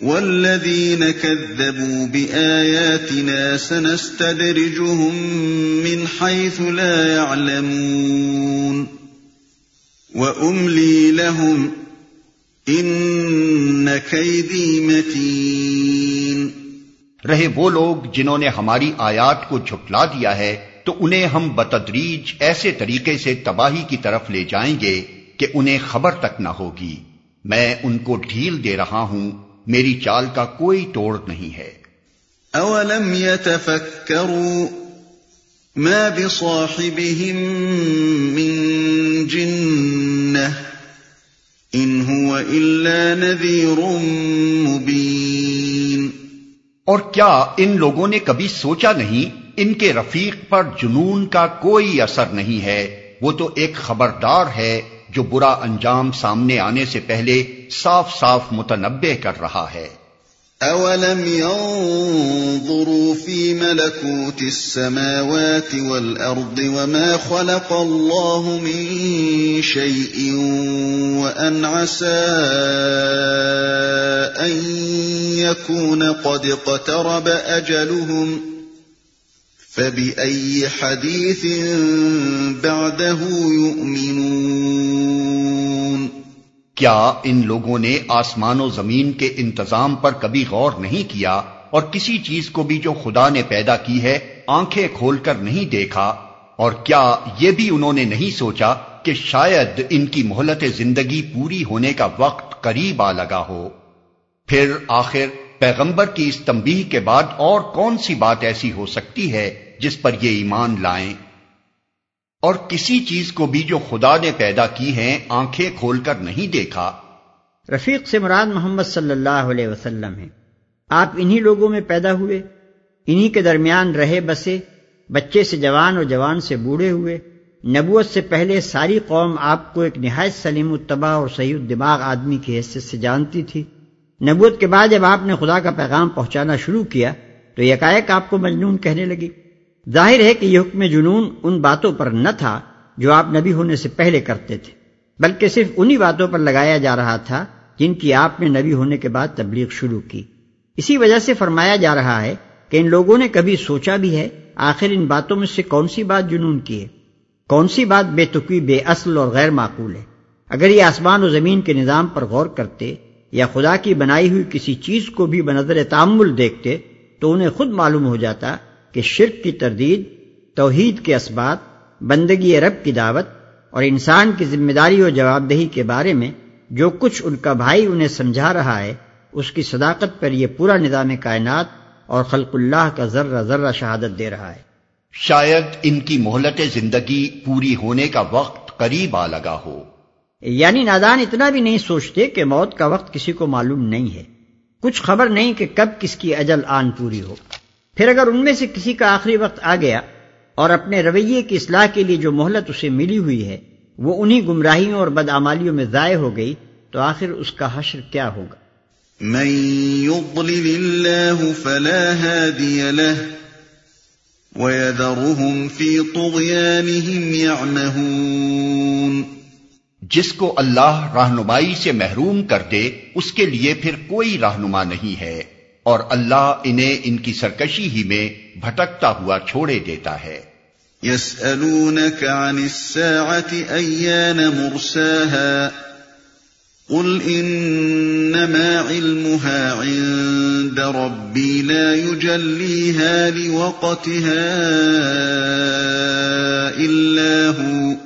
والذين كذبوا بآياتنا سنستدرجهم من حيث لا يعلمون وأملي لهم إن كيدي متين رہے وہ لوگ جنہوں نے ہماری آیات کو جھٹلا دیا ہے تو انہیں ہم بتدریج ایسے طریقے سے تباہی کی طرف لے جائیں گے کہ انہیں خبر تک نہ ہوگی میں ان کو ڈھیل دے رہا ہوں میری چال کا کوئی توڑ نہیں ہے۔ اولم يتفكروا ما بصاحبهم من جنة ان هو الا نذير مبين۔ اور کیا ان لوگوں نے کبھی سوچا نہیں ان کے رفیق پر جنون کا کوئی اثر نہیں ہے؟ وہ تو ایک خبردار ہے۔ جو برا انجام سامنے آنے سے پہلے صاف صاف متنبع کر رہا ہے۔ اولم ينظروا في ملكوت السماوات والارض وما خلق الله من شيء وان عسى ان يكون قد اقترب اجلهم فَبِأَيِّ حَدِيثٍ بَعْدَهُ يُؤْمِنُونَ کیا ان لوگوں نے آسمان و زمین کے انتظام پر کبھی غور نہیں کیا اور کسی چیز کو بھی جو خدا نے پیدا کی ہے آنکھیں کھول کر نہیں دیکھا؟ اور کیا یہ بھی انہوں نے نہیں سوچا کہ شاید ان کی مہلت زندگی پوری ہونے کا وقت قریب آ لگا ہو؟ پھر آخر پیغمبر کی اس تنبیہ کے بعد اور کون سی بات ایسی ہو سکتی ہے جس پر یہ ایمان لائیں؟ اور کسی چیز کو بھی جو خدا نے پیدا کی ہیں، آنکھیں کھول کر نہیں دیکھا۔ رفیق سے مراد محمد صلی اللہ علیہ وسلم ہے آپ انہی لوگوں میں پیدا ہوئے، انہی کے درمیان رہے بسے، بچے سے جوان اور جوان سے بوڑھے ہوئے۔ نبوت سے پہلے ساری قوم آپ کو ایک نہایت سلیم التباہ اور صحیح دماغ آدمی کی حیثیت سے جانتی تھی۔ نبوت کے بعد جب آپ نے خدا کا پیغام پہنچانا شروع کیا، تو یکایک آپ کو مجنون کہنے لگی۔ ظاہر ہے کہ یہ حکم جنون ان باتوں پر نہ تھا جو آپ نبی ہونے سے پہلے کرتے تھے، بلکہ صرف انہی باتوں پر لگایا جا رہا تھا جن کی آپ نے نبی ہونے کے بعد تبلیغ شروع کی۔ اسی وجہ سے فرمایا جا رہا ہے کہ ان لوگوں نے کبھی سوچا بھی ہے، آخر ان باتوں میں سے کون سی بات جنون کی ہے؟ کون سی بات بے تقوی، بے اصل اور غیر معقول ہے؟ اگر یہ آسمان و زمین کے نظام پر غور کرتے یا خدا کی بنائی ہوئی کسی چیز کو بھی بنظر تعمل دیکھتے تو انہیں خود معلوم ہو جاتا کہ شرک کی تردید توحید کے اسبات بندگی رب کی دعوت اور انسان کی ذمہ داری اور جواب دہی کے بارے میں جو کچھ ان کا بھائی انہیں سمجھا رہا ہے اس کی صداقت پر یہ پورا نظام کائنات اور خلق اللہ کا ذرہ ذرہ شہادت دے رہا ہے۔ شاید ان کی مہلت زندگی پوری ہونے کا وقت قریب آ لگا ہو۔ یعنی نادان اتنا بھی نہیں سوچتے کہ موت کا وقت کسی کو معلوم نہیں ہے۔ کچھ خبر نہیں کہ کب کس کی اجل آن پوری ہو۔ پھر اگر ان میں سے کسی کا آخری وقت آ گیا اور اپنے رویے کی اصلاح کے لیے جو مہلت اسے ملی ہوئی ہے وہ انہی گمراہیوں اور بدعمالیوں میں ضائع ہو گئی تو آخر اس کا حشر کیا ہوگا؟ من يضلل الله فلا هادي له ويذرهم في طغيانهم يعمهون. جس کو اللہ رہنمائی سے محروم کر دے اس کے لیے پھر کوئی رہنما نہیں ہے۔ اور اللہ انہیں ان کی سرکشی ہی میں بھٹکتا ہوا چھوڑے دیتا ہے يسألونك عن الساعة أيان مرساها قل إنما علمها عند ربي لا يجليها لوقتها إلا هو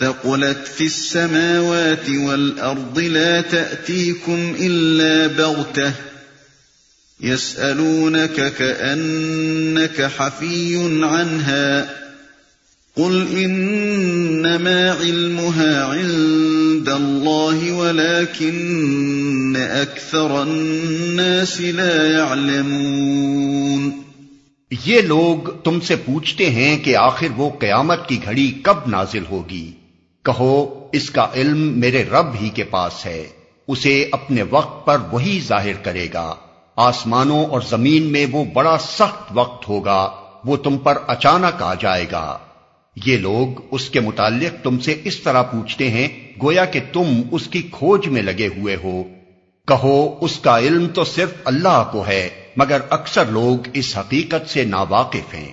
ثقلت في السماوات والأرض لا تأتيكم إلا بغتة يسألونك كأنك حفي عنها قل إنما علمها عند الله ولكن أكثر الناس لا يعلمون یہ لوگ تم سے پوچھتے ہیں کہ آخر وہ قیامت کی گھڑی کب نازل ہوگی۔ کہو، اس کا علم میرے رب ہی کے پاس ہے، اسے اپنے وقت پر وہی ظاہر کرے گا۔ آسمانوں اور زمین میں وہ بڑا سخت وقت ہوگا، وہ تم پر اچانک آ جائے گا۔ یہ لوگ اس کے متعلق تم سے اس طرح پوچھتے ہیں، گویا کہ تم اس کی کھوج میں لگے ہوئے ہو۔ کہو، اس کا علم تو صرف اللہ کو ہے، مگر اکثر لوگ اس حقیقت سے ناواقف ہیں۔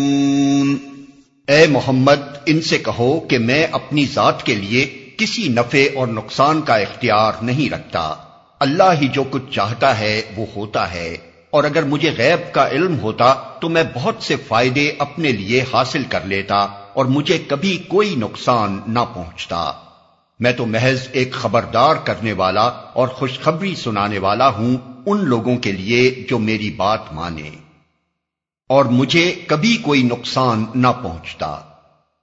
اے محمد، ان سے کہو کہ میں اپنی ذات کے لیے کسی نفع اور نقصان کا اختیار نہیں رکھتا۔ اللہ ہی جو کچھ چاہتا ہے وہ ہوتا ہے۔ اور اگر مجھے غیب کا علم ہوتا تو میں بہت سے فائدے اپنے لیے حاصل کر لیتا اور مجھے کبھی کوئی نقصان نہ پہنچتا۔ میں تو محض ایک خبردار کرنے والا اور خوشخبری سنانے والا ہوں ان لوگوں کے لیے جو میری بات مانے۔ اور مجھے کبھی کوئی نقصان نہ پہنچتا۔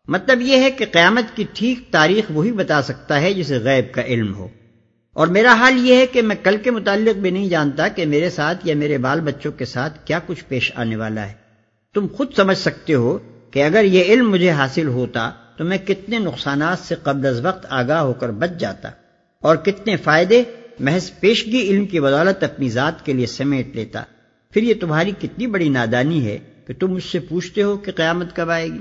مطلب یہ ہے کہ قیامت کی ٹھیک تاریخ وہی بتا سکتا ہے جسے غیب کا علم ہو۔ اور میرا حال یہ ہے کہ میں کل کے متعلق بھی نہیں جانتا کہ میرے ساتھ یا میرے بال بچوں کے ساتھ کیا کچھ پیش آنے والا ہے۔ تم خود سمجھ سکتے ہو کہ اگر یہ علم مجھے حاصل ہوتا تو میں کتنے نقصانات سے قبل از وقت آگاہ ہو کر بچ جاتا اور کتنے فائدے محض پیشگی علم کی بدولت اپنی ذات کے لیے سمیٹ لیتا۔ پھر یہ تمہاری کتنی بڑی نادانی ہے کہ تم مجھ سے پوچھتے ہو کہ قیامت کب آئے گی؟